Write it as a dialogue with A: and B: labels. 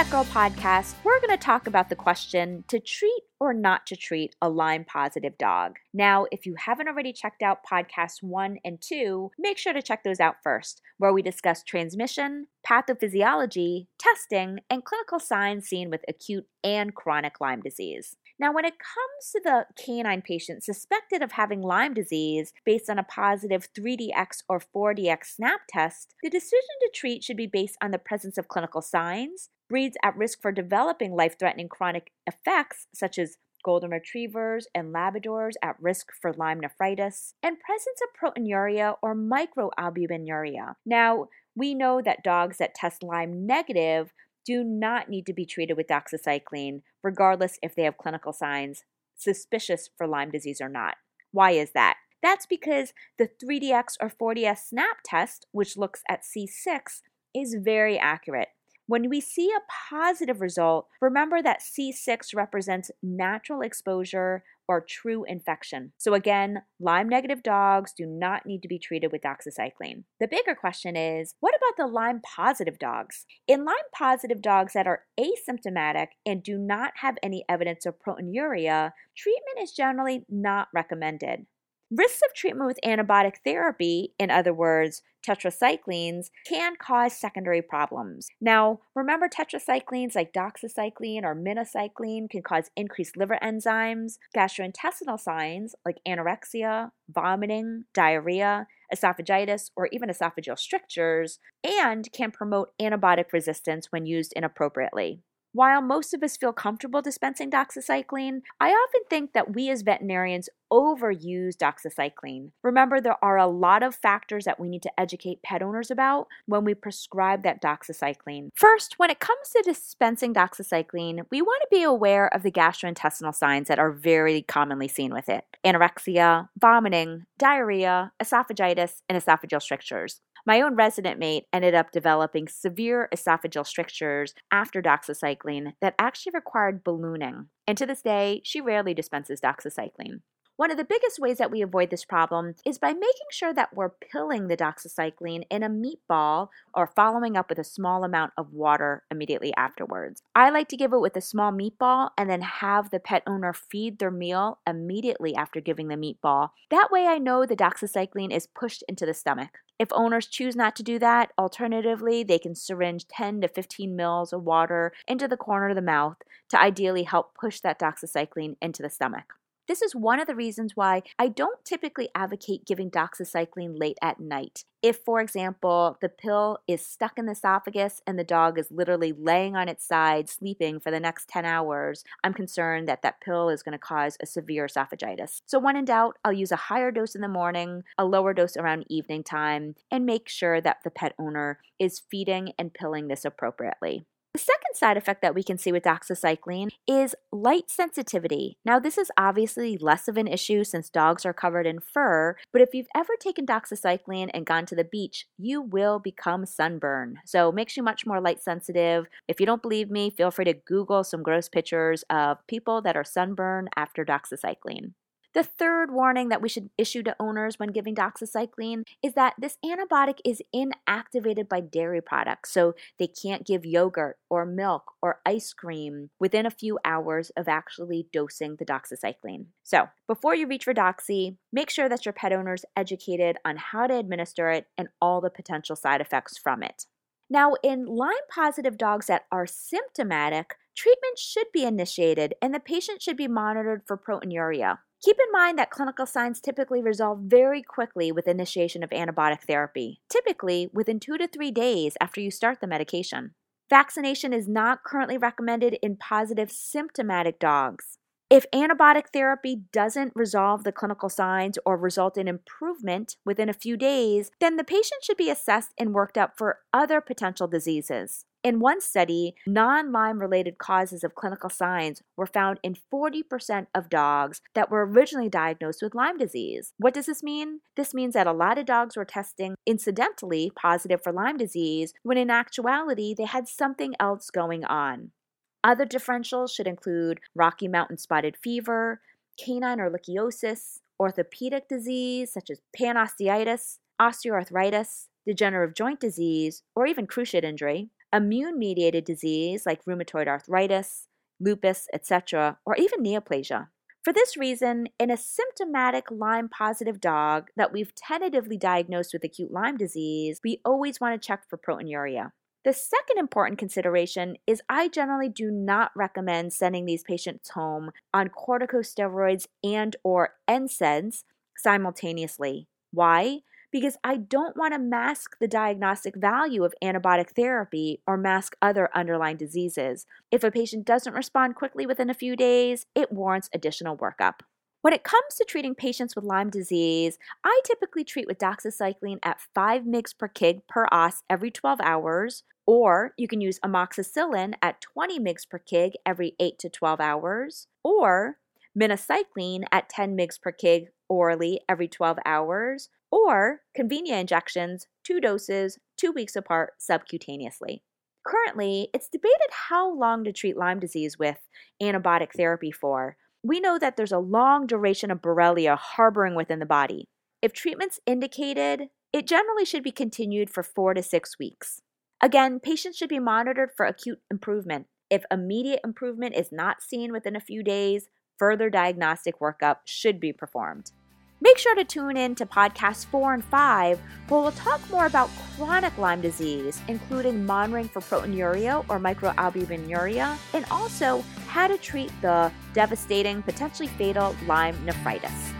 A: VetGirl podcast, we're going to talk about the question to treat or not to treat a Lyme positive dog. Now, if you haven't already checked out podcasts one and two, make sure to check those out first, where we discuss transmission, pathophysiology, testing, and clinical signs seen with acute and chronic Lyme disease. Now, when it comes to the canine patient suspected of having Lyme disease based on a positive 3DX or 4DX SNAP test, the decision to treat should be based on the presence of clinical signs, breeds at risk for developing life threatening chronic effects such as golden retrievers and labradors at risk for Lyme nephritis, and presence of proteinuria or microalbuminuria. Now, we know that dogs that test Lyme negative do not need to be treated with doxycycline, regardless if they have clinical signs suspicious for Lyme disease or not. Why is that? That's because the 3DX or 4DX SNAP test, which looks at C6, is very accurate. When we see a positive result, remember that C6 represents natural exposure or true infection. So, again, Lyme negative dogs do not need to be treated with doxycycline. The bigger question is what about the Lyme positive dogs? In Lyme positive dogs that are asymptomatic and do not have any evidence of proteinuria, treatment is generally not recommended. Risks of treatment with antibiotic therapy, in other words, tetracyclines, can cause secondary problems. Now, remember tetracyclines like doxycycline or minocycline can cause increased liver enzymes, gastrointestinal signs like anorexia, vomiting, diarrhea, esophagitis, or even esophageal strictures, and can promote antibiotic resistance when used inappropriately. While most of us feel comfortable dispensing doxycycline, I often think that we as veterinarians overuse doxycycline. Remember, there are a lot of factors that we need to educate pet owners about when we prescribe that doxycycline. First, when it comes to dispensing doxycycline, we want to be aware of the gastrointestinal signs that are very commonly seen with it anorexia, vomiting, diarrhea, esophagitis, and esophageal strictures. My own resident mate ended up developing severe esophageal strictures after doxycycline that actually required ballooning. And to this day, she rarely dispenses doxycycline. One of the biggest ways that we avoid this problem is by making sure that we're pilling the doxycycline in a meatball or following up with a small amount of water immediately afterwards. I like to give it with a small meatball and then have the pet owner feed their meal immediately after giving the meatball. That way I know the doxycycline is pushed into the stomach. If owners choose not to do that, alternatively, they can syringe 10 to 15 mils of water into the corner of the mouth to ideally help push that doxycycline into the stomach. This is one of the reasons why I don't typically advocate giving doxycycline late at night. If, for example, the pill is stuck in the esophagus and the dog is literally laying on its side sleeping for the next 10 hours, I'm concerned that that pill is going to cause a severe esophagitis. So, when in doubt, I'll use a higher dose in the morning, a lower dose around evening time, and make sure that the pet owner is feeding and pilling this appropriately. The second side effect that we can see with doxycycline is light sensitivity. Now, this is obviously less of an issue since dogs are covered in fur, but if you've ever taken doxycycline and gone to the beach, you will become sunburn. So, it makes you much more light sensitive. If you don't believe me, feel free to Google some gross pictures of people that are sunburned after doxycycline. The third warning that we should issue to owners when giving doxycycline is that this antibiotic is inactivated by dairy products, so they can't give yogurt or milk or ice cream within a few hours of actually dosing the doxycycline. So, before you reach for doxy, make sure that your pet owner is educated on how to administer it and all the potential side effects from it. Now, in Lyme positive dogs that are symptomatic, treatment should be initiated and the patient should be monitored for proteinuria. Keep in mind that clinical signs typically resolve very quickly with initiation of antibiotic therapy, typically within two to three days after you start the medication. Vaccination is not currently recommended in positive symptomatic dogs. If antibiotic therapy doesn't resolve the clinical signs or result in improvement within a few days, then the patient should be assessed and worked up for other potential diseases. In one study, non Lyme related causes of clinical signs were found in 40% of dogs that were originally diagnosed with Lyme disease. What does this mean? This means that a lot of dogs were testing incidentally positive for Lyme disease when in actuality they had something else going on. Other differentials should include Rocky Mountain spotted fever, canine ehrlichiosis, orthopedic disease such as panosteitis, osteoarthritis, degenerative joint disease, or even cruciate injury, immune mediated disease like rheumatoid arthritis, lupus, etc., or even neoplasia. For this reason, in a symptomatic Lyme positive dog that we've tentatively diagnosed with acute Lyme disease, we always want to check for proteinuria. The second important consideration is I generally do not recommend sending these patients home on corticosteroids and or NSAIDs simultaneously. Why? because I don't want to mask the diagnostic value of antibiotic therapy or mask other underlying diseases. If a patient doesn't respond quickly within a few days, it warrants additional workup. When it comes to treating patients with Lyme disease, I typically treat with doxycycline at 5 mg per kg per os every 12 hours, or you can use amoxicillin at 20 mg per kg every 8 to 12 hours, or minocycline at 10 mg per kg orally every 12 hours, or Convenia injections, two doses, two weeks apart subcutaneously. Currently, it's debated how long to treat Lyme disease with antibiotic therapy for. We know that there's a long duration of Borrelia harboring within the body. If treatment's indicated, it generally should be continued for four to six weeks. Again, patients should be monitored for acute improvement. If immediate improvement is not seen within a few days, further diagnostic workup should be performed. Make sure to tune in to podcasts four and five, where we'll talk more about chronic Lyme disease, including monitoring for proteinuria or microalbuminuria, and also how to treat the devastating, potentially fatal Lyme nephritis.